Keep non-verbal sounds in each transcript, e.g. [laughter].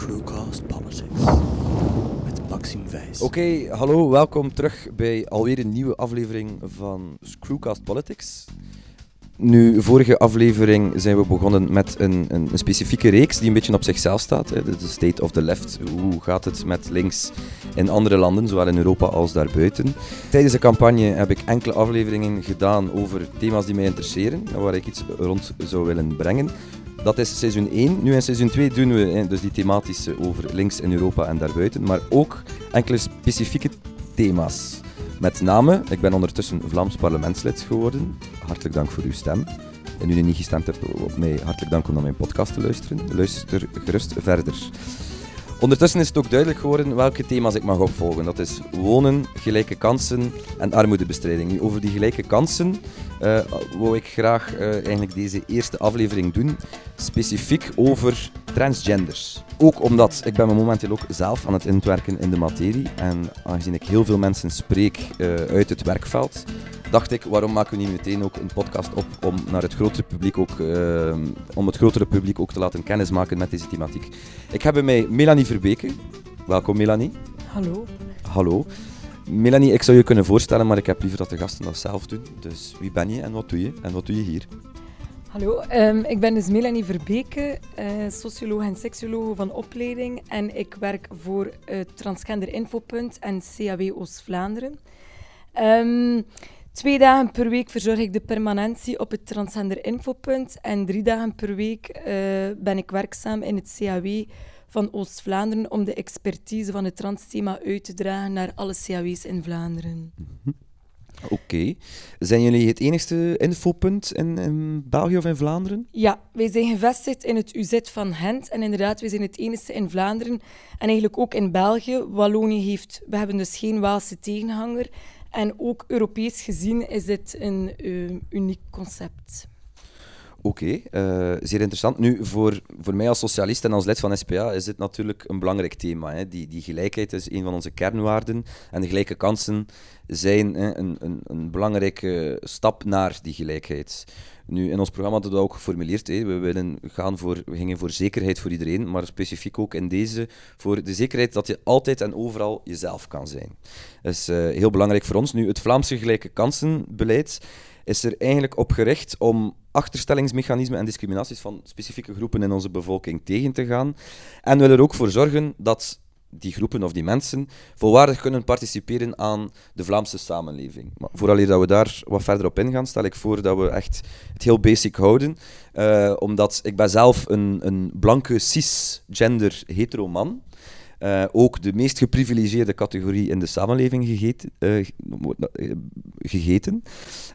Screwcast Politics met Maxime Wijs. Oké, hallo, welkom terug bij alweer een nieuwe aflevering van Screwcast Politics. Nu, vorige aflevering zijn we begonnen met een, een, een specifieke reeks die een beetje op zichzelf staat. De State of the Left. Hoe gaat het met links in andere landen, zowel in Europa als daarbuiten? Tijdens de campagne heb ik enkele afleveringen gedaan over thema's die mij interesseren, waar ik iets rond zou willen brengen. Dat is seizoen 1. Nu in seizoen 2 doen we eh, dus die thematische over links in Europa en daarbuiten, maar ook enkele specifieke thema's. Met name, ik ben ondertussen Vlaams parlementslid geworden. Hartelijk dank voor uw stem. En u die niet gestemd hebt op mij, hartelijk dank om naar mijn podcast te luisteren. Luister gerust verder. Ondertussen is het ook duidelijk geworden welke thema's ik mag opvolgen. Dat is wonen, gelijke kansen en armoedebestrijding. Over die gelijke kansen uh, wou ik graag uh, eigenlijk deze eerste aflevering doen, specifiek over transgenders. Ook omdat ik ben me momenteel ook zelf aan het intwerken in de materie en aangezien ik heel veel mensen spreek uh, uit het werkveld, dacht ik, waarom maken we niet meteen ook een podcast op om, naar het grotere publiek ook, uh, om het grotere publiek ook te laten kennismaken met deze thematiek. Ik heb bij mij Melanie Verbeke. Welkom Melanie. Hallo. Hallo. Melanie, ik zou je kunnen voorstellen, maar ik heb liever dat de gasten dat zelf doen. Dus wie ben je en wat doe je? En wat doe je hier? Hallo, um, ik ben dus Melanie Verbeke, uh, socioloog en seksoloog van opleiding. En ik werk voor uh, Transgender Infopunt en CAW Oost-Vlaanderen. Um, Twee dagen per week verzorg ik de permanentie op het Transgender Infopunt. En drie dagen per week uh, ben ik werkzaam in het CAW van Oost-Vlaanderen om de expertise van het transthema uit te dragen naar alle CAW's in Vlaanderen. Mhm. Oké. Okay. Zijn jullie het enigste infopunt in, in, België of in Vlaanderen? Ja, wij zijn gevestigd in het UZ van Gent. En inderdaad, wij zijn het enigste in Vlaanderen en eigenlijk ook in België. Wallonië heeft... We hebben dus geen Waalse tegenhanger. En ook Europees gezien is dit een uh, uniek concept. Oké, uh, zeer interessant. Nu, voor, voor mij als socialist en als lid van SPA is dit natuurlijk een belangrijk thema. Hè. Die, die gelijkheid is een van onze kernwaarden en de gelijke kansen zijn hè, een, een, een belangrijke stap naar die gelijkheid. Nu, in ons programma hadden we dat ook geformuleerd. We, willen gaan voor, we gingen voor zekerheid voor iedereen, maar specifiek ook in deze voor de zekerheid dat je altijd en overal jezelf kan zijn. Dat is uh, heel belangrijk voor ons. Nu, het Vlaamse gelijke kansenbeleid is er eigenlijk op gericht om achterstellingsmechanismen en discriminaties van specifieke groepen in onze bevolking tegen te gaan. En wil er ook voor zorgen dat die groepen of die mensen volwaardig kunnen participeren aan de Vlaamse samenleving. Maar vooraleer dat we daar wat verder op ingaan, stel ik voor dat we echt het heel basic houden. Uh, omdat ik ben zelf een, een blanke cisgender hetero man. Uh, ook de meest geprivilegeerde categorie in de samenleving gegeten. Uh, gegeten.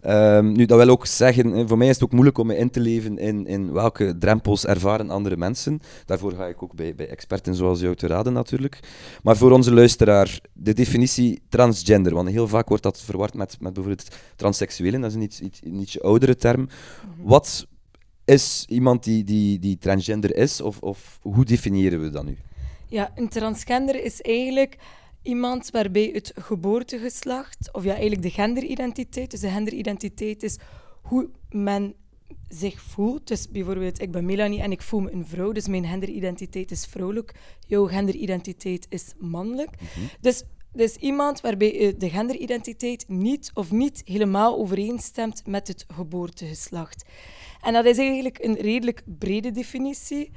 Uh, nu, dat wil ook zeggen, voor mij is het ook moeilijk om me in te leven in, in welke drempels ervaren andere mensen. Daarvoor ga ik ook bij, bij experten zoals jou te raden natuurlijk. Maar voor onze luisteraar, de definitie transgender, want heel vaak wordt dat verward met, met bijvoorbeeld transseksuelen, dat is een iets, iets, een ietsje oudere term. Mm -hmm. Wat is iemand die, die, die transgender is, of, of hoe definiëren we dat nu? Ja, een transgender is eigenlijk iemand waarbij het geboortegeslacht, of ja, eigenlijk de genderidentiteit, dus de genderidentiteit is hoe men zich voelt. Dus bijvoorbeeld, ik ben Melanie en ik voel me een vrouw, dus mijn genderidentiteit is vrouwelijk. Jouw genderidentiteit is mannelijk. Mm -hmm. Dus dus iemand waarbij de genderidentiteit niet of niet helemaal overeenstemt met het geboortegeslacht. En dat is eigenlijk een redelijk brede definitie.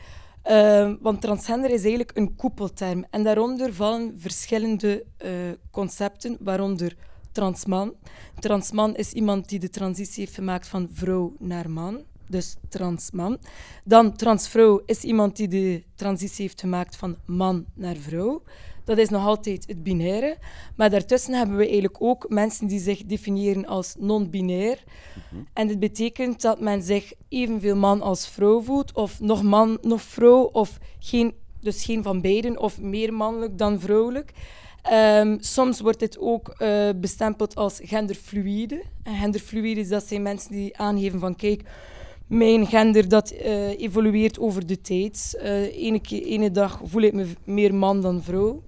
Uh, want transgender is eigenlijk een koepelterm. En daaronder vallen verschillende uh, concepten, waaronder transman. Transman is iemand die de transitie heeft gemaakt van vrouw naar man. Dus transman. Dan transvrouw is iemand die de transitie heeft gemaakt van man naar vrouw. Dat is nog altijd het binaire. Maar daartussen hebben we eigenlijk ook mensen die zich definiëren als non-binair. Mm -hmm. En dit betekent dat men zich evenveel man als vrouw voelt, of nog man, nog vrouw, of geen, dus geen van beiden, of meer mannelijk dan vrouwelijk. Um, soms wordt dit ook uh, bestempeld als genderfluïde. En genderfluïde, dat zijn mensen die aangeven van kijk, mijn gender dat uh, evolueert over de tijd. Uh, ene, ene dag voel ik me meer man dan vrouw.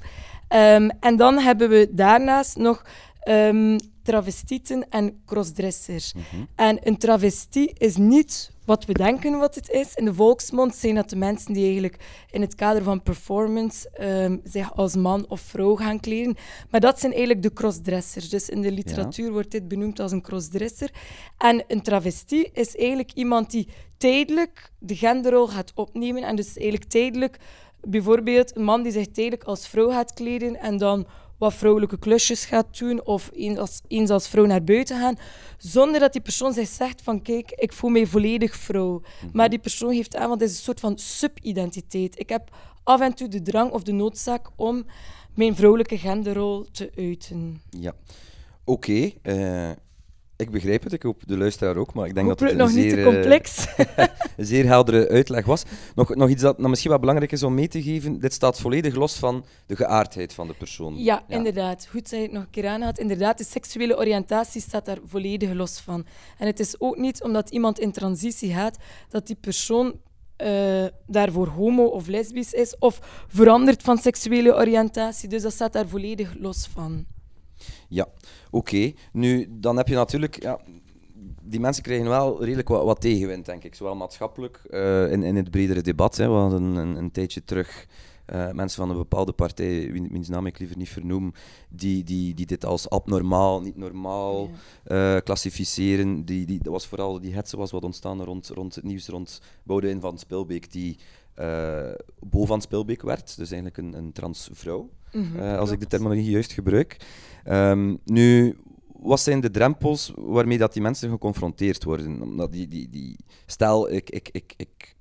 Um, en dan hebben we daarnaast nog um, travestieten en crossdressers. En een travestie is niet wat we denken wat het is. In de volksmond zijn dat de mensen die eigenlijk in het kader van performance ehm, zich als man of vrouw gaan kleden. Maar dat zijn eigenlijk de crossdressers. Dus in de literatuur wordt dit benoemd als een crossdresser. En een travestie is eigenlijk iemand die tijdelijk de genderrol gaat opnemen. En dus eigenlijk tijdelijk, bijvoorbeeld een man die zich tijdelijk als vrouw gaat kleden en dan wat vrouwelijke klusjes gaat doen of eens als, eens als vrouw naar buiten gaan, zonder dat die persoon zich zegt van kijk, ik voel mij volledig vrouw. Maar die persoon geeft aan, want het is een soort van subidentiteit. Ik heb af en toe de drang of de noodzaak om mijn vrouwelijke genderrol te uiten. Ja. Oké, eh, ik begrijp het. Ik hoop de luisteraar ook, maar ik denk dat het nog niet te eh, complex. [laughs] een zeer heldere uitleg was. Nog, nog iets dat nou, misschien wel belangrijk is om mee te geven. Dit staat volledig los van de geaardheid van de persoon. Ja, inderdaad. Goed dat je het nog een keer aanhaalt. Inderdaad, de seksuele oriëntatie staat daar volledig los van. En het is ook niet omdat iemand in transitie gaat, dat die persoon eh, daarvoor homo of lesbisch is of verandert van seksuele oriëntatie. Dus dat staat daar volledig los van. Ja, oké. Nu, dan heb je natuurlijk... Ja, die mensen krijgen wel redelijk wat, tegenwind, denk ik. Zowel maatschappelijk, eh, in, in het bredere debat. Hè. We hadden een, een tijdje terug eh, mensen van een bepaalde partij, wie- wiens naam ik liever niet vernoem, die, die, die dit als abnormaal, niet normaal eh, klassificeren. Die, die, dat was vooral die hetze was wat ontstaan rond, rond het nieuws rond Boudewijn van Spilbeek, die eh Bo van Spilbeek werd. Dus eigenlijk een, een transvrouw, eh, als ik de terminologie juist gebruik. Ehm, nu, wat zijn de drempels waarmee dat die mensen geconfronteerd worden? Omdat die, die, die, stel, ik, ik, ik, ik,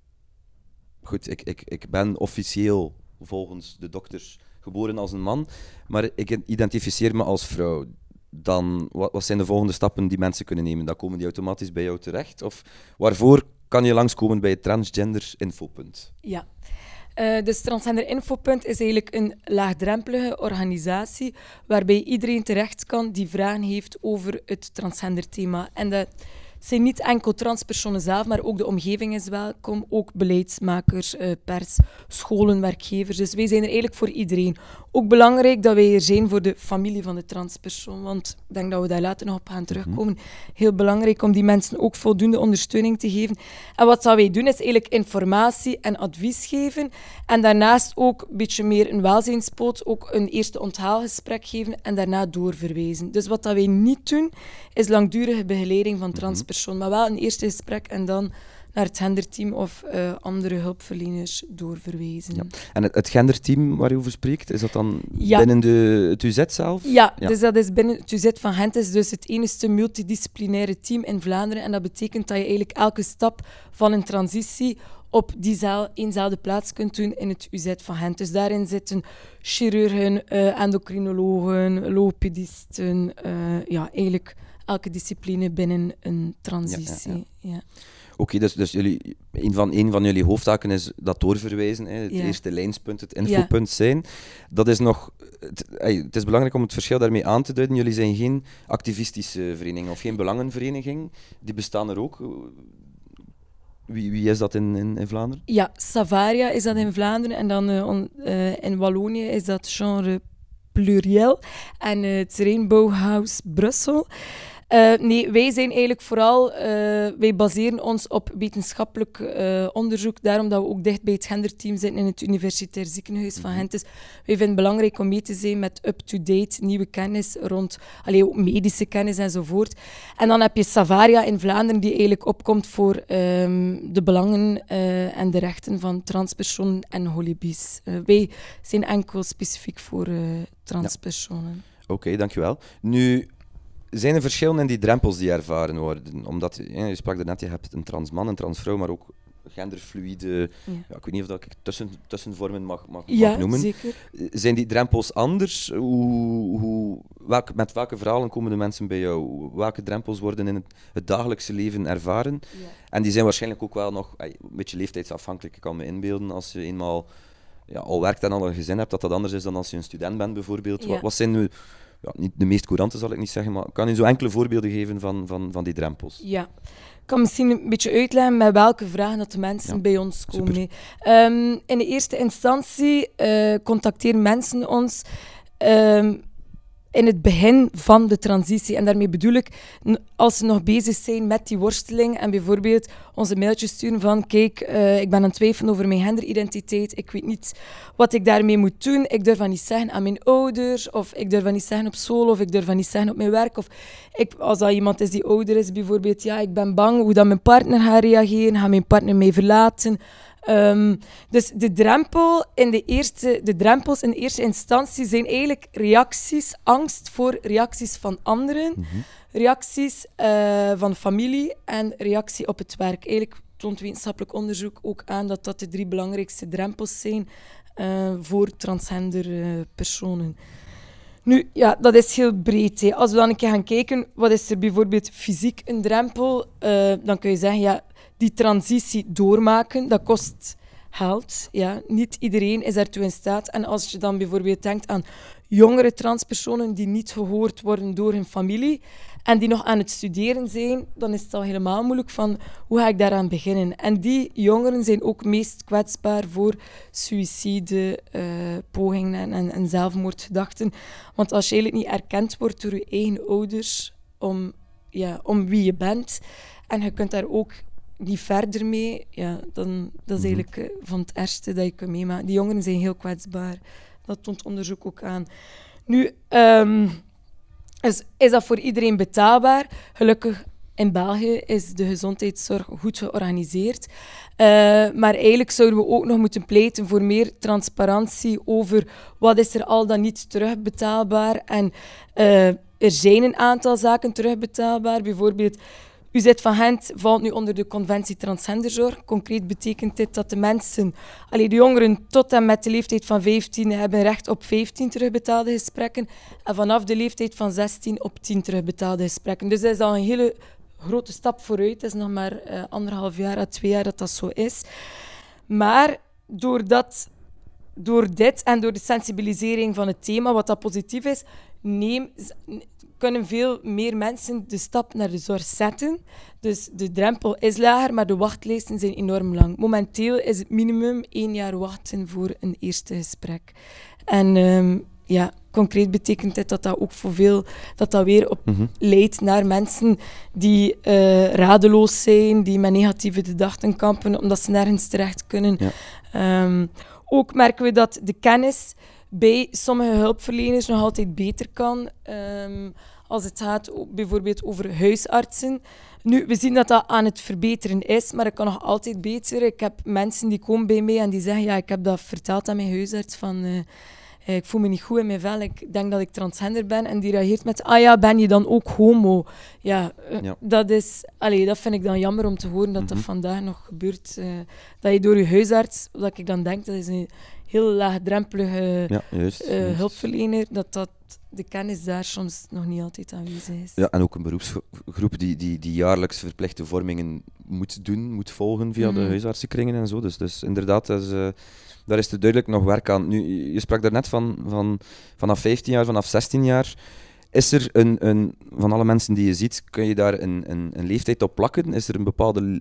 goed, ik, ik, ik ben officieel volgens de dokters geboren als een man, maar ik identificeer me als vrouw. Dan, wat, wat zijn de volgende stappen die mensen kunnen nemen? Dan komen die automatisch bij jou terecht? Of waarvoor kan je langskomen bij het transgender infopunt? Ja. Eh, dus Transgender Infopunt is eigenlijk een laagdrempelige organisatie waarbij iedereen terecht kan die vragen heeft over het transgender thema. En dat zijn niet enkel transpersonen zelf, maar ook de omgeving is welkom, ook beleidsmakers, eh, pers, scholen, werkgevers. Dus wij zijn er eigenlijk voor iedereen. Ook belangrijk dat wij er zijn voor de familie van de transpersoon, want ik denk dat we daar later nog op gaan terugkomen. Heel belangrijk om die mensen ook voldoende ondersteuning te geven. En wat dat wij doen is eigenlijk informatie en advies geven en daarnaast ook een beetje meer een welzijnspoot, ook een eerste onthaalgesprek geven en daarna doorverwijzen. Dus wat dat wij niet doen, is langdurige begeleiding van transpersoon, maar wel een eerste gesprek en dan naar het genderteam of eh, andere hulpverleners doorverwijzen. Ja. En het, het genderteam waar je over spreekt, is dat dan Ja. binnen de, het UZ zelf? Ja, Ja. dus dat is binnen het UZ van Gent is dus het enige multidisciplinaire team in Vlaanderen. En dat betekent dat je eigenlijk elke stap van een transitie op diezelfde eenzelfde plaats kunt doen in het UZ van Gent. Dus daarin zitten chirurgen, eh, endocrinologen, logopedisten, eh, ja, eigenlijk elke discipline binnen een transitie. Ja, Oké, dus, dus jullie, een, van, een van jullie hoofdtaken is dat doorverwijzen, hè, het eerste lijnspunt, het infopunt zijn. Dat is nog, het, het is belangrijk om het verschil daarmee aan te duiden. Jullie zijn geen activistische vereniging of geen belangenvereniging. Die bestaan er ook. Wie, wie is dat in, in, in Vlaanderen? Ja, Savaria is dat in Vlaanderen en dan eh, on- eh, in Wallonië is dat genre pluriel en eh, het Rainbow House Brussel. Eh, nee, wij zijn eigenlijk vooral, eh, wij baseren ons op wetenschappelijk eh, onderzoek, daarom dat we ook dicht bij het genderteam zitten in het Universitair Ziekenhuis van Gent. Dus wij vinden het belangrijk om mee te zijn met up-to-date nieuwe kennis rond allee, ook medische kennis enzovoort. En dan heb je Savaria in Vlaanderen, die eigenlijk opkomt voor ehm, de belangen en de rechten van transpersonen en holibies. Wij zijn enkel specifiek voor transpersonen. Oké, dankjewel. Nu, zijn er verschillen in die drempels die ervaren worden? Omdat, je sprak net, je hebt een transman, een transvrouw, maar ook genderfluïde... Ja. Ja, ik weet niet of dat ik tussen, tussenvormen mag, mag, Ja, mag noemen. zeker. Zijn die drempels anders? Hoe, hoe, met welke verhalen komen de mensen bij jou? Welke drempels worden in het, het dagelijkse leven ervaren? En die zijn waarschijnlijk ook wel nog een beetje leeftijdsafhankelijk. Ik kan me inbeelden als je eenmaal ja, al werkt en al een gezin hebt, dat dat anders is dan als je een student bent bijvoorbeeld. Wat, wat zijn nu, ja, niet de meest courante zal ik niet zeggen, maar kan je zo enkele voorbeelden geven van, van, van die drempels? Ja. Ik kan misschien een beetje uitleggen met welke vragen dat de mensen Ja, bij ons komen. Ehm, in de eerste instantie eh, contacteren mensen ons ehm, in het begin van de transitie. En daarmee bedoel ik, als ze nog bezig zijn met die worsteling en bijvoorbeeld onze mailtjes sturen van kijk, eh, ik ben aan het twijfelen over mijn genderidentiteit, ik weet niet wat ik daarmee moet doen, ik durf dat niet zeggen aan mijn ouders, of ik durf dat niet zeggen op school, of ik durf dat niet zeggen op mijn werk, of ik, als dat iemand is die ouder is, bijvoorbeeld, ja, ik ben bang hoe dat mijn partner gaat reageren, gaat mijn partner mij verlaten, Ehm, dus de, drempel in de, eerste, de drempels in de eerste instantie zijn eigenlijk reacties, angst voor reacties van anderen, reacties eh, van familie en reactie op het werk. Eigenlijk toont wetenschappelijk onderzoek ook aan dat dat de drie belangrijkste drempels zijn eh, voor transgender eh, personen. Nu, ja, dat is heel breed. Hè. Als we dan een keer gaan kijken, wat is er bijvoorbeeld fysiek een drempel? Eh, dan kun je zeggen, ja, die transitie doormaken, dat kost geld. Ja. Niet iedereen is daartoe in staat. En als je dan bijvoorbeeld denkt aan jongere transpersonen die niet gehoord worden door hun familie en die nog aan het studeren zijn, dan is het al helemaal moeilijk van hoe ga ik daaraan beginnen. En die jongeren zijn ook meest kwetsbaar voor suïcide, eh, pogingen en, en, en zelfmoordgedachten. Want als je eigenlijk niet erkend wordt door je eigen ouders om, ja, om wie je bent en je kunt daar ook niet verder mee, ja, dan dat is eigenlijk eh, van het ergste dat je kunt meemaken. Die jongeren zijn heel kwetsbaar. Dat toont onderzoek ook aan. Nu, ehm, is, is dat voor iedereen betaalbaar? Gelukkig in België is de gezondheidszorg goed georganiseerd. Eh, maar eigenlijk zouden we ook nog moeten pleiten voor meer transparantie over wat is er al dan niet terugbetaalbaar. En eh, er zijn een aantal zaken terugbetaalbaar. Bijvoorbeeld, UZ van Gent valt nu onder de conventie transgenderzorg. Concreet betekent dit dat de mensen, allee, de jongeren tot en met de leeftijd van 15 hebben recht op 15 terugbetaalde gesprekken. En vanaf de leeftijd van 16 op 10 terugbetaalde gesprekken. Dus dat is al een hele grote stap vooruit. Het is nog maar eh, anderhalf jaar à twee jaar dat dat zo is. Maar doordat, door dit en door de sensibilisering van het thema, wat dat positief is, neem, kunnen veel meer mensen de stap naar de zorg zetten. Dus de drempel is lager, maar de wachtlijsten zijn enorm lang. Momenteel is het minimum één jaar wachten voor een eerste gesprek. En ehm, ja, concreet betekent dit dat dat ook voor veel dat dat weer op Mhm. leidt naar mensen die eh, radeloos zijn, die met negatieve gedachten kampen, omdat ze nergens terecht kunnen. Ja. Ehm, ook merken we dat de kennis bij sommige hulpverleners nog altijd beter kan. Ehm, als het gaat bijvoorbeeld over huisartsen. Nu, we zien dat dat aan het verbeteren is, maar het kan nog altijd beter. Ik heb mensen die komen bij mij en die zeggen, ja, ik heb dat verteld aan mijn huisarts van... eh, eh, ik voel me niet goed in mijn vel, ik denk dat ik transgender ben. En die reageert met, ah ja, ben je dan ook homo? Ja, eh, Ja. Dat, is, allee, dat vind ik dan jammer om te horen dat dat Mhm. vandaag nog gebeurt. dat je door je huisarts, wat ik dan denk, dat is een heel laagdrempelige Ja, juist. eh, juist. hulpverlener, dat, dat de kennis daar soms nog niet altijd aanwezig is. Ja, en ook een beroepsgroep die, die, die jaarlijks verplichte vormingen moet doen, moet volgen via de Mhm. huisartsenkringen en zo. Dus, dus inderdaad, dat is, eh, daar is er duidelijk nog werk aan. Nu, je sprak daarnet van, van vanaf 15 jaar, vanaf 16 jaar. Is er een, een, van alle mensen die je ziet, kun je daar een, een, een leeftijd op plakken? Is er een bepaalde le-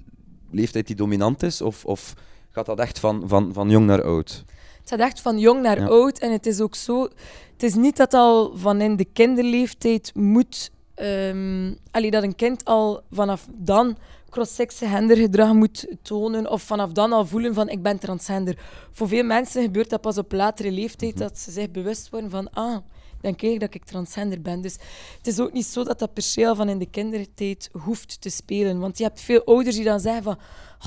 leeftijd die dominant is? Of, of gaat dat echt van, van, van jong naar oud? Het gaat echt van jong naar Ja. oud. En het is ook zo... Het is niet dat al van in de kinderleeftijd moet... ehm allee, dat een kind al vanaf dan cross-sex gendergedrag moet tonen of vanaf dan al voelen van ik ben transgender. Voor veel mensen gebeurt dat pas op latere leeftijd dat ze zich bewust worden van ah, denk eigenlijk dat ik transgender ben. Dus het is ook niet zo dat dat per se al van in de kindertijd hoeft te spelen. Want je hebt veel ouders die dan zeggen van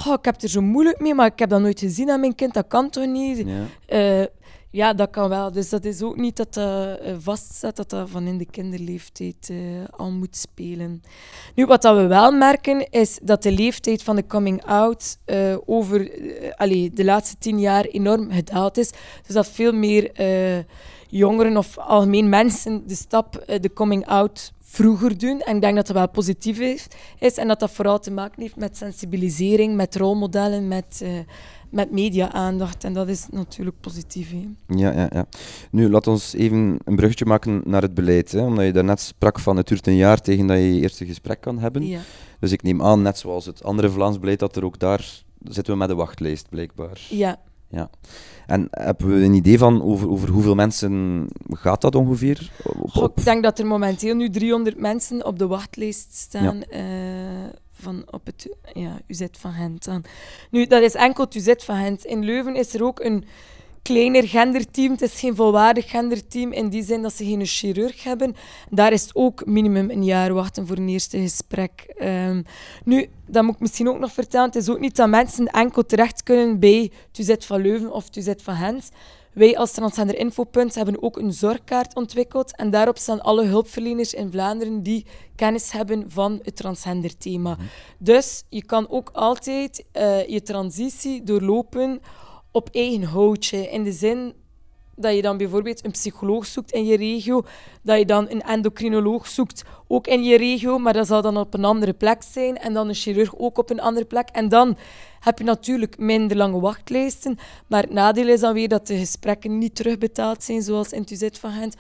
oh, ik heb er zo moeilijk mee, maar ik heb dat nooit gezien aan mijn kind, dat kan toch niet? Ja. Eh, ja, dat kan wel. Dus dat is ook niet dat dat eh, vaststaat dat dat van in de kinderleeftijd eh, al moet spelen. Nu, wat dat we wel merken, is dat de leeftijd van de coming-out over allee, de laatste tien jaar enorm gedaald is. Dus dat veel meer jongeren of algemeen mensen de stap, eh, de coming-out vroeger doen. En ik denk dat dat wel positief is, en dat dat vooral te maken heeft met sensibilisering, met rolmodellen, met... eh, met media-aandacht. En dat is natuurlijk positief. Hè. Ja, ja, ja. Nu, laat ons even een bruggetje maken naar het beleid. Hè? Omdat je daarnet sprak van het duurt een jaar tegen dat je je eerste gesprek kan hebben. Ja. Dus ik neem aan, net zoals het andere Vlaams beleid, dat er ook daar zitten we met een wachtlijst, blijkbaar. Ja. Ja. En hebben we een idee van over, over hoeveel mensen gaat dat ongeveer? Goh, ik denk dat er momenteel nu 300 mensen op de wachtlijst staan eh, van op het ja, UZ van Gent. Dan. Nu, dat is enkel het UZ van Gent. In Leuven is er ook een kleiner genderteam. Het is geen volwaardig genderteam in die zin dat ze geen chirurg hebben. Daar is ook minimum een jaar wachten voor een eerste gesprek. Ehm, nu, dat moet ik misschien ook nog vertellen. Het is ook niet dat mensen enkel terecht kunnen bij UZ van Leuven of UZ van Gent. Wij als Transgender Infopunt hebben ook een zorgkaart ontwikkeld. En daarop staan alle hulpverleners in Vlaanderen die kennis hebben van het transgender thema. Dus je kan ook altijd eh, je transitie doorlopen op eigen houtje. In de zin dat je dan bijvoorbeeld een psycholoog zoekt in je regio, dat je dan een endocrinoloog zoekt, ook in je regio, maar dat zal dan op een andere plek zijn, en dan een chirurg ook op een andere plek. En dan heb je natuurlijk minder lange wachtlijsten, maar het nadeel is dan weer dat de gesprekken niet terugbetaald zijn, zoals in UZ van Gent.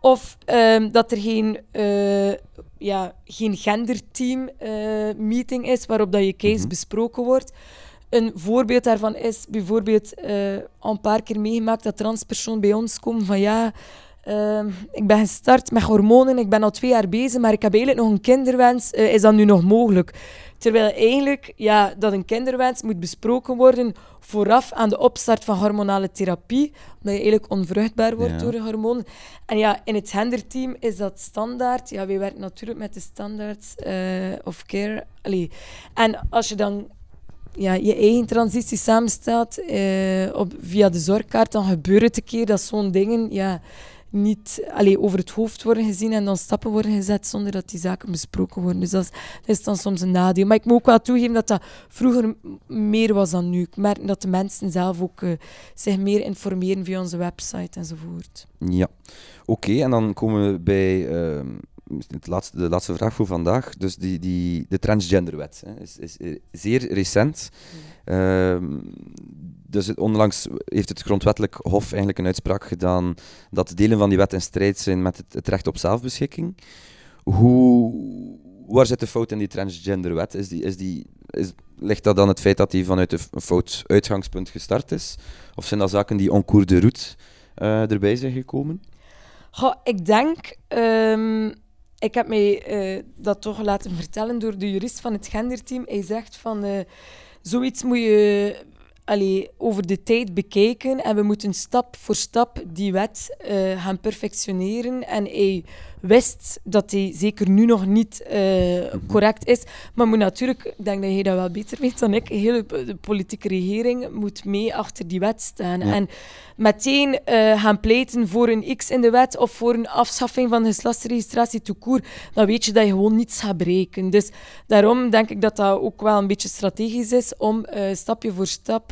Of ehm, dat er geen, eh, ja, geen genderteam-meeting is waarop dat je case besproken wordt. Een voorbeeld daarvan is bijvoorbeeld eh, al een paar keer meegemaakt dat transpersonen bij ons komen van ja, ehm, ik ben gestart met hormonen, ik ben al twee jaar bezig, maar ik heb eigenlijk nog een kinderwens. Eh, is dat nu nog mogelijk? Terwijl eigenlijk ja, dat een kinderwens moet besproken worden vooraf aan de opstart van hormonale therapie, omdat je eigenlijk onvruchtbaar wordt Ja. door de hormonen. En ja, in het genderteam is dat standaard. Ja, wij werken natuurlijk met de standaards eh, of care. Allee. En als je dan ja, je eigen transitie samenstelt eh, op, via de zorgkaart, dan gebeurt het een keer dat zo'n dingen ja, niet allee, over het hoofd worden gezien en dan stappen worden gezet zonder dat die zaken besproken worden. Dus dat is, dan soms een nadeel. Maar ik moet ook wel toegeven dat dat vroeger meer was dan nu. Ik merk dat de mensen zelf ook eh, zich meer informeren via onze website enzovoort. Ja, oké. en dan komen we bij ehm, het laatste, de laatste vraag voor vandaag. Dus die, die, de transgenderwet hè, is, is zeer recent. Ehm, dus onlangs heeft het grondwettelijk hof eigenlijk een uitspraak gedaan dat delen van die wet in strijd zijn met het, het recht op zelfbeschikking. Hoe, waar zit de fout in die transgenderwet? Is die, is die, is, ligt dat dan het feit dat die vanuit een fout uitgangspunt gestart is? Of zijn dat zaken die en cours de route eh, erbij zijn gekomen? Goh, ik denk, ehm, ik heb mij eh, dat toch laten [laughs] vertellen door de jurist van het genderteam. Hij zegt van, eh, zoiets moet je allee, over de tijd bekijken en we moeten stap voor stap die wet eh, gaan perfectioneren. En hij wist dat hij zeker nu nog niet eh, correct is, maar moet natuurlijk, ik denk dat jij dat wel beter weet dan ik, de hele de politieke regering moet mee achter die wet staan. Ja. En meteen eh, gaan pleiten voor een X in de wet of voor een afschaffing van de geslachtsregistratie tout court, dan weet je dat je gewoon niets gaat bereiken. Dus daarom denk ik dat dat ook wel een beetje strategisch is om eh, stapje voor stap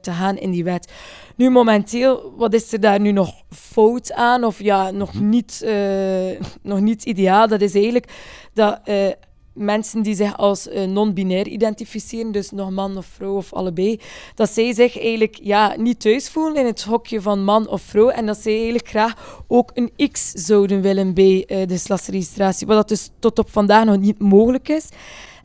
te gaan in die wet. Nu, momenteel, wat is er daar nu nog fout aan? Of ja, nog niet, eh, nog niet ideaal. Dat is eigenlijk dat eh, mensen die zich als eh, non-binair identificeren, dus nog man of vrouw of allebei, dat zij zich eigenlijk ja, niet thuis voelen in het hokje van man of vrouw en dat zij eigenlijk graag ook een X zouden willen bij de geslachtsregistratie, wat dat dus tot op vandaag nog niet mogelijk is.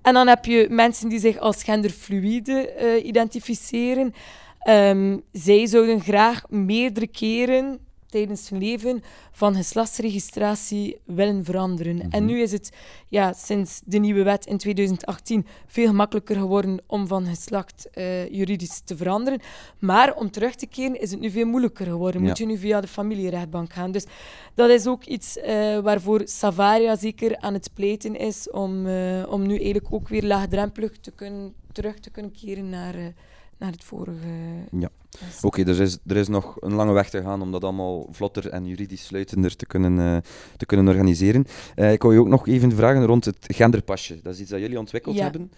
En dan heb je mensen die zich als genderfluïde eh, identificeren. Ehm, zij zouden graag meerdere keren tijdens hun leven van geslachtsregistratie willen veranderen. En nu is het ja, sinds de nieuwe wet in 2018 veel gemakkelijker geworden om van geslacht eh, juridisch te veranderen. Maar om terug te keren is het nu veel moeilijker geworden. Moet je nu via de familierechtbank gaan. Dus dat is ook iets eh, waarvoor Savaria zeker aan het pleiten is om, eh, om nu eigenlijk ook weer laagdrempelig te kunnen, terug te kunnen keren naar, naar het vorige. Ja. Oké, er, is, er is nog een lange weg te gaan om dat allemaal vlotter en juridisch sluitender te kunnen, eh, te kunnen organiseren. Eh, ik wou je ook nog even vragen rond het genderpasje. Dat is iets dat jullie ontwikkeld Ja. hebben.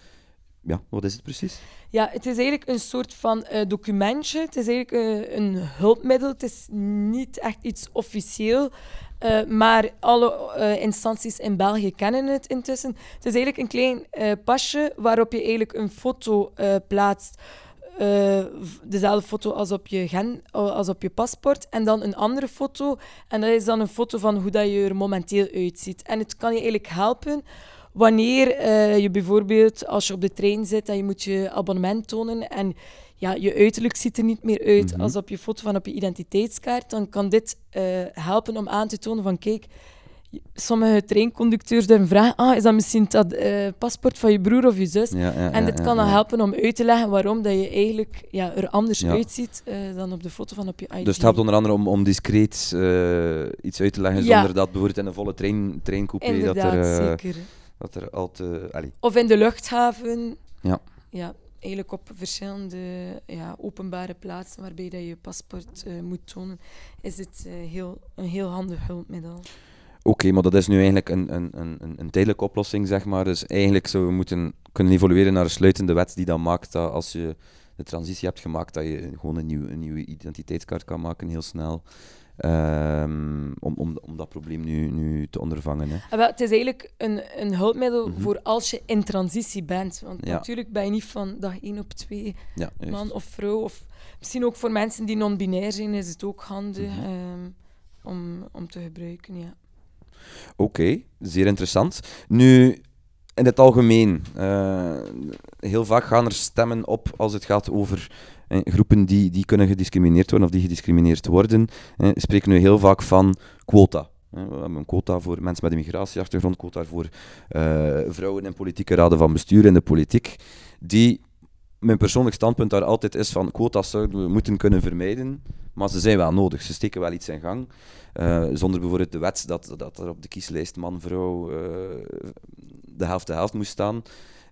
Ja, wat is het precies? Ja, het is eigenlijk een soort van eh, documentje. Het is eigenlijk een hulpmiddel. Het is niet echt iets officieel. maar alle instanties in België kennen het intussen. Het is eigenlijk een klein pasje waarop je eigenlijk een foto plaatst. Eh, dezelfde foto als op, je gen, als op je paspoort. En dan een andere foto. En dat is dan een foto van hoe dat je er momenteel uitziet. En het kan je eigenlijk helpen wanneer eh, je bijvoorbeeld, als je op de trein zit en je moet je abonnement tonen en ja, je uiterlijk ziet er niet meer uit Mhm. als op je foto van op je identiteitskaart, dan kan dit eh, helpen om aan te tonen van kijk, sommige treinconducteurs durven vragen, ah, is dat misschien dat eh, paspoort van je broer of je zus? Ja, ja, En dit ja, kan dan helpen om uit te leggen waarom dat je eigenlijk ja, er anders uitziet eh, dan op de foto van op je ID. Dus het helpt onder andere om, om discreet eh, iets uit te leggen zonder dat bijvoorbeeld in een volle trein, treincoupé dat er, zeker. dat er al te... allee. Of in de luchthaven. Ja. Ja, eigenlijk op verschillende ja, openbare plaatsen waarbij dat je je paspoort moet tonen, is het eh, heel, een heel handig hulpmiddel. Oké, maar dat is nu eigenlijk een, een, een, een- tijdelijke oplossing, zeg maar. Dus eigenlijk zouden we moeten kunnen evolueren naar een sluitende wet die dan maakt dat als je de transitie hebt gemaakt, dat je gewoon een, nieuw, een nieuwe identiteitskaart kan maken, heel snel. Ehm, om, om, om dat probleem nu, nu te ondervangen. Hè. Ah, wel, het is eigenlijk een, een hulpmiddel Mhm. voor als je in transitie bent. Want Ja. natuurlijk ben je niet van dag één op twee Ja, man of vrouw. Of misschien ook voor mensen die non-binair zijn, is het ook handig Mhm. ehm, om, om te gebruiken. Ja. Oké, zeer interessant. Nu, in het algemeen, eh, heel vaak gaan er stemmen op als het gaat over eh, groepen die, die kunnen gediscrimineerd worden of die gediscrimineerd worden. Eh, we spreken nu heel vaak van quota. Eh, We hebben een quota voor mensen met een migratieachtergrond, quota voor eh, vrouwen in politieke raden van bestuur in de politiek, die mijn persoonlijk standpunt daar altijd is van quota's zouden we moeten kunnen vermijden, maar ze zijn wel nodig. Ze steken wel iets in gang. Eh, zonder bijvoorbeeld de wet dat, dat er op de kieslijst man-vrouw eh, de helft de helft moest staan.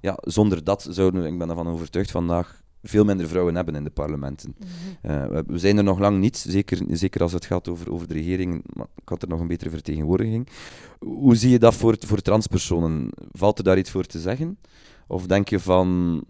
Ja, zonder dat zouden we, ik ben ervan overtuigd, vandaag veel minder vrouwen hebben in de parlementen. Eh, we, we zijn er nog lang niet, zeker, zeker als het gaat over, over de regering, maar ik had er nog een betere vertegenwoordiging. Hoe zie je dat voor, voor transpersonen? Valt er daar iets voor te zeggen? Of denk je van,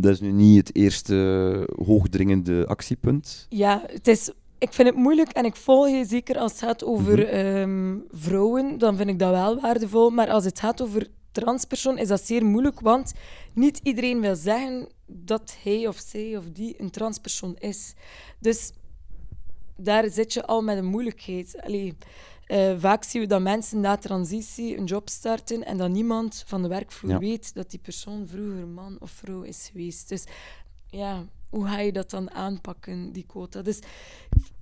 dat is nu niet het eerste hoogdringende actiepunt? Ja, het is, ik vind het moeilijk en ik volg je zeker als het gaat over Mhm. ehm, vrouwen, dan vind ik dat wel waardevol. Maar als het gaat over transpersoon is dat zeer moeilijk, want niet iedereen wil zeggen dat hij of zij of die een transpersoon is. Dus daar zit je al met een moeilijkheid. Allee, eh, vaak zien we dat mensen na transitie een job starten en dat niemand van de werkvloer Ja. weet dat die persoon vroeger man of vrouw is geweest. Dus ja, hoe ga je dat dan aanpakken, die quota? Dus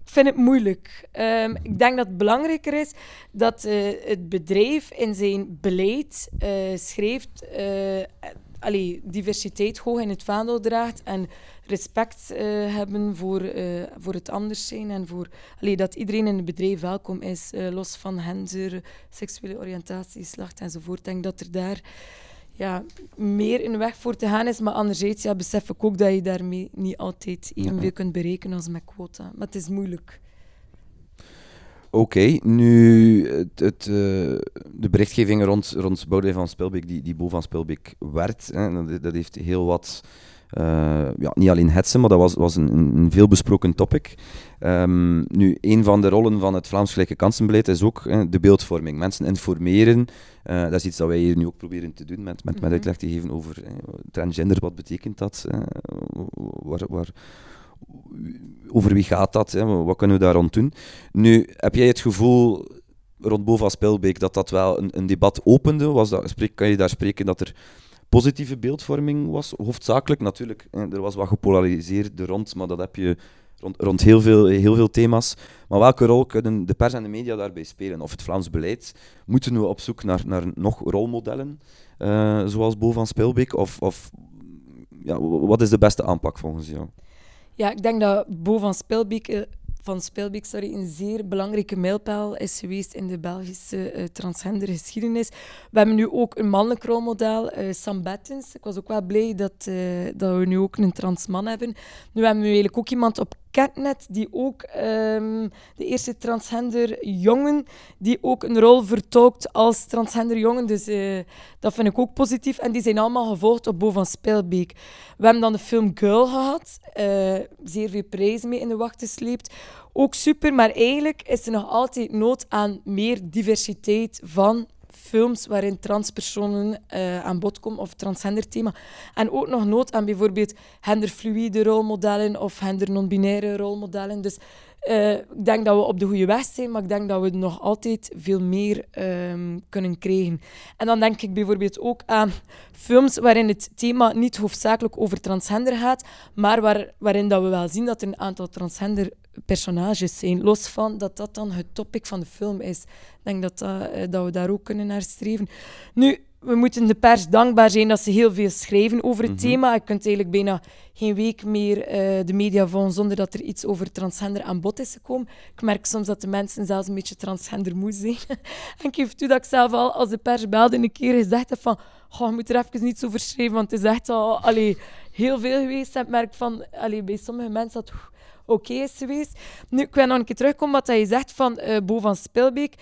ik vind het moeilijk. Ehm, ik denk dat het belangrijker is dat eh, het bedrijf in zijn beleid eh, schrijft, allee, diversiteit hoog in het vaandel draagt en respect eh, hebben voor, eh, voor het anders zijn en voor allee, dat iedereen in het bedrijf welkom is, eh, los van gender, seksuele oriëntatie, geslacht enzovoort. Ik denk dat er daar ja, meer een weg voor te gaan is, maar anderzijds ja, besef ik ook dat je daarmee niet altijd evenveel kunt bereiken als met quota. Maar het is moeilijk. Oké, nu het, het, de berichtgeving rond, rond Boudewijn van Spelbeek, die, die Bo van Spelbeek werd, hè, dat, dat heeft heel wat, ja, niet alleen hetsen, maar dat was, was een, een veelbesproken topic. Ehm, nu, een van de rollen van het Vlaams Gelijke Kansenbeleid is ook de beeldvorming. Mensen informeren, eh, dat is iets dat wij hier nu ook proberen te doen, met, met, met Mhm. uitleg te geven over eh, transgender, wat betekent dat, eh, waar, waar, over wie gaat dat, hè, wat kunnen we daar rond doen. Nu, heb jij het gevoel rond Bova Spelbeek dat dat wel een, een debat opende? Was dat, spreek, kan je daar spreken dat er positieve beeldvorming was? Hoofdzakelijk natuurlijk, er was wat gepolariseerd er rond, maar dat heb je rond, rond heel, veel, heel veel thema's. Maar welke rol kunnen de pers en de media daarbij spelen? Of het Vlaams beleid? Moeten we op zoek naar, naar nog rolmodellen, eh, zoals Bo van Spelbeek? Of, of ja, wat is de beste aanpak volgens jou? Ja, ik denk dat Bo van Spelbeek, eh, van Spelbeek sorry, een zeer belangrijke mijlpaal is geweest in de Belgische eh, transgendergeschiedenis. We hebben nu ook een mannelijk rolmodel, eh, Sam Bettens. Ik was ook wel blij dat, eh, dat we nu ook een transman hebben. Nu hebben we eigenlijk ook iemand op Catnet die ook ehm, de eerste transgender jongen die ook een rol vertolkt als transgender jongen. Dus eh, dat vind ik ook positief. En die zijn allemaal gevolgd op Bo van Spelbeek. We hebben dan de film Girl gehad. eh, zeer veel prijzen mee in de wacht gesleept. Ook super, maar eigenlijk is er nog altijd nood aan meer diversiteit van films waarin transpersonen eh, aan bod komen of transgender thema. En ook nog nood aan bijvoorbeeld genderfluïde rolmodellen of gender-non-binaire rolmodellen. Dus eh, ik denk dat we op de goede weg zijn, maar ik denk dat we nog altijd veel meer ehm, kunnen krijgen. En dan denk ik bijvoorbeeld ook aan films waarin het thema niet hoofdzakelijk over transgender gaat, maar waar, waarin dat we wel zien dat er een aantal transgender personages zijn, los van dat dat dan het topic van de film is. Ik denk dat, dat, eh, dat we daar ook kunnen naar streven. Nu, we moeten de pers dankbaar zijn dat ze heel veel schrijven over het Mhm. thema. Je kunt eigenlijk bijna geen week meer eh, de media volgen zonder dat er iets over transgender aan bod is gekomen. Ik merk soms dat de mensen zelfs een beetje transgender moe zijn. [laughs] en ik geef toe dat ik zelf al, als de pers belde, een keer gezegd heb van "Goh, je moet er even niets over schrijven, want het is echt al allee, heel veel geweest. En ik merk van, allee, bij sommige mensen dat oké is geweest. Nu, ik wil nog een keer terugkomen wat je zegt van eh Bo van Spilbeek.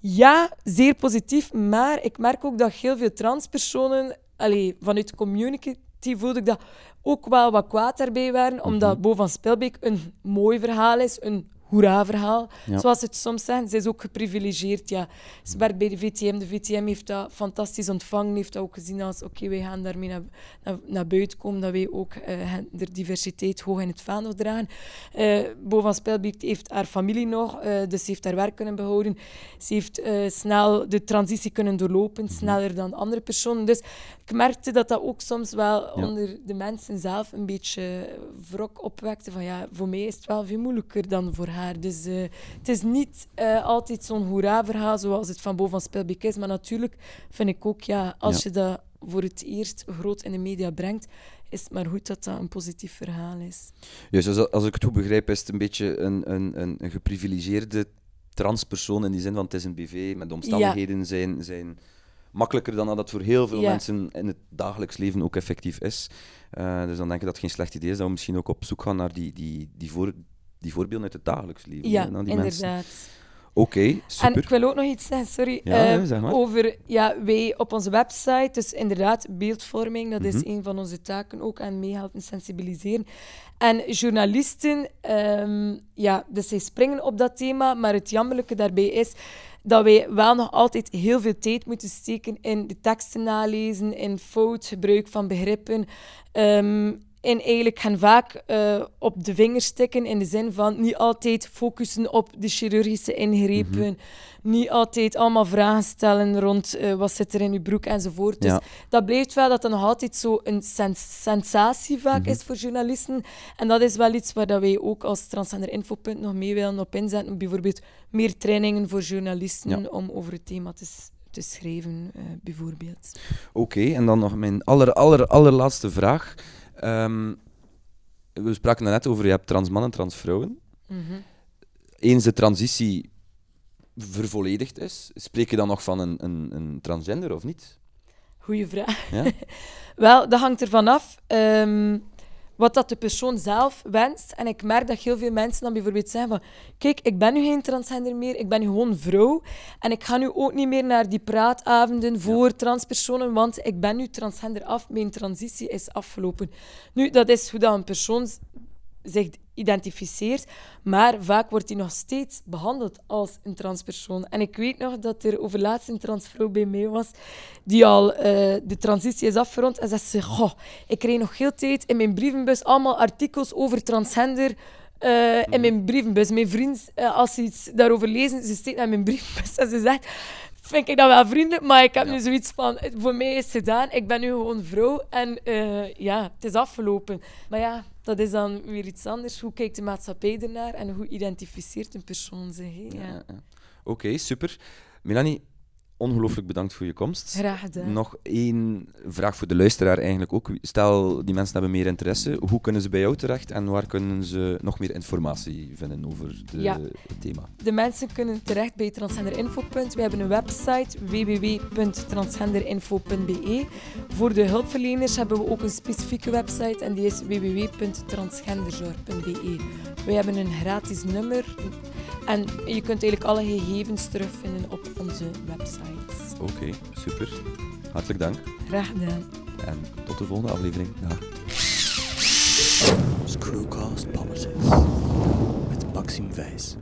Ja, zeer positief, maar ik merk ook dat heel veel transpersonen, allee, vanuit de community voelde ik dat ook wel wat kwaad daarbij waren, omdat Bo van Spilbeek een mooi verhaal is, een hoera-verhaal, Ja. zoals ze het soms zeggen. Ze is ook geprivilegeerd, ja. Ze werkt bij de VTM, de VTM heeft dat fantastisch ontvangen, heeft dat ook gezien als, oké, wij gaan daarmee naar, naar, naar buiten komen, dat wij ook hen- de diversiteit hoog in het vaandel dragen. Eh Bo van Spelbeek heeft haar familie nog, eh, dus ze heeft haar werk kunnen behouden. Ze heeft snel de transitie kunnen doorlopen, sneller dan andere personen. Dus ik merkte dat dat ook soms wel Ja. onder de mensen zelf een beetje wrok opwekte. Van ja, voor mij is het wel veel moeilijker dan voor haar. Dus eh, het is niet eh, altijd zo'n hoera-verhaal zoals het van Bo van Spelbeek is. Maar natuurlijk vind ik ook, ja, als Ja. je dat voor het eerst groot in de media brengt, is het maar goed dat dat een positief verhaal is. Juist, als, als ik het goed begrijp, is het een beetje een, een, een, een geprivilegeerde transpersoon in die zin van het is een BV, met de omstandigheden zijn, zijn makkelijker dan dat het voor heel veel Ja. mensen in het dagelijks leven ook effectief is. Eh, dus dan denk ik dat het geen slecht idee is dat we misschien ook op zoek gaan naar die, die, die, voor, die voorbeelden uit het dagelijks leven. Ja, hè, naar die mensen. inderdaad. Oké, En super. ik wil ook nog iets zeggen, sorry. Ja, eh, ja, zeg maar. Over ja, wij op onze website, dus inderdaad, beeldvorming, dat Mhm. is een van onze taken ook en meehelpen sensibiliseren. En journalisten, ehm, ja, dus zij springen op dat thema, maar het jammerlijke daarbij is dat wij wel nog altijd heel veel tijd moeten steken in de teksten nalezen, in fout gebruik van begrippen. ehm, en eigenlijk gaan vaak eh, op de vingers stikken in de zin van niet altijd focussen op de chirurgische ingrepen, niet altijd allemaal vragen stellen rond eh, wat zit er in uw broek enzovoort. Dus dat blijft wel dat dat nog altijd zo een sens- sensatie vaak Mhm. is voor journalisten. En dat is wel iets waar dat wij ook als Transgender Infopunt nog mee willen op inzetten. Bijvoorbeeld meer trainingen voor journalisten Ja. om over het thema te, te schrijven, eh, bijvoorbeeld. Oké, en dan nog mijn aller, aller, allerlaatste vraag. Ehm, we spraken net over, je hebt trans mannen en trans vrouwen. Mhm. Eens de transitie vervolledigd is, spreek je dan nog van een, een, een transgender of niet? Goeie vraag. Ja? [laughs] Wel, dat hangt ervan af ehm, wat dat de persoon zelf wenst. En ik merk dat heel veel mensen dan bijvoorbeeld zeggen van kijk, ik ben nu geen transgender meer, ik ben nu gewoon vrouw. En ik ga nu ook niet meer naar die praatavonden voor transpersonen, want ik ben nu transgender af, mijn transitie is afgelopen. Nu, dat is hoe dat een persoon zich identificeert, maar vaak wordt hij nog steeds behandeld als een transpersoon. En ik weet nog dat er overlaatst een transvrouw bij mij was, die al eh, de transitie is afgerond, en zegt ze, goh, ik kreeg nog heel tijd in mijn brievenbus allemaal artikels over transgender eh, in mijn brievenbus. Mijn vriend, eh, als ze iets daarover lezen, ze steekt naar mijn [laughs] brievenbus en ze zegt vind ik dat wel vriendelijk, maar ik heb Ja. nu zoiets van, voor mij is het gedaan, ik ben nu gewoon vrouw en eh, ja, het is afgelopen. Maar ja, dat is dan weer iets anders. Hoe kijkt de maatschappij ernaar en hoe identificeert een persoon zich? hè? Ja. Ja, ja. Oké, super. Melanie, ongelooflijk bedankt voor je komst. Graag gedaan. Nog één vraag voor de luisteraar eigenlijk ook. Stel, die mensen hebben meer interesse. Hoe kunnen ze bij jou terecht en waar kunnen ze nog meer informatie vinden over de, Ja. het thema? De mensen kunnen terecht bij Transgender Infopunt. We hebben een website www.transgenderinfo.be. Voor de hulpverleners hebben we ook een specifieke website en die is www.transgenderzorg.be. We hebben een gratis nummer en je kunt eigenlijk alle gegevens terugvinden op onze websites. Oké, super. Hartelijk dank. Graag gedaan. En tot de volgende aflevering. Dag. Screwcast Politics met Maxime Wijs.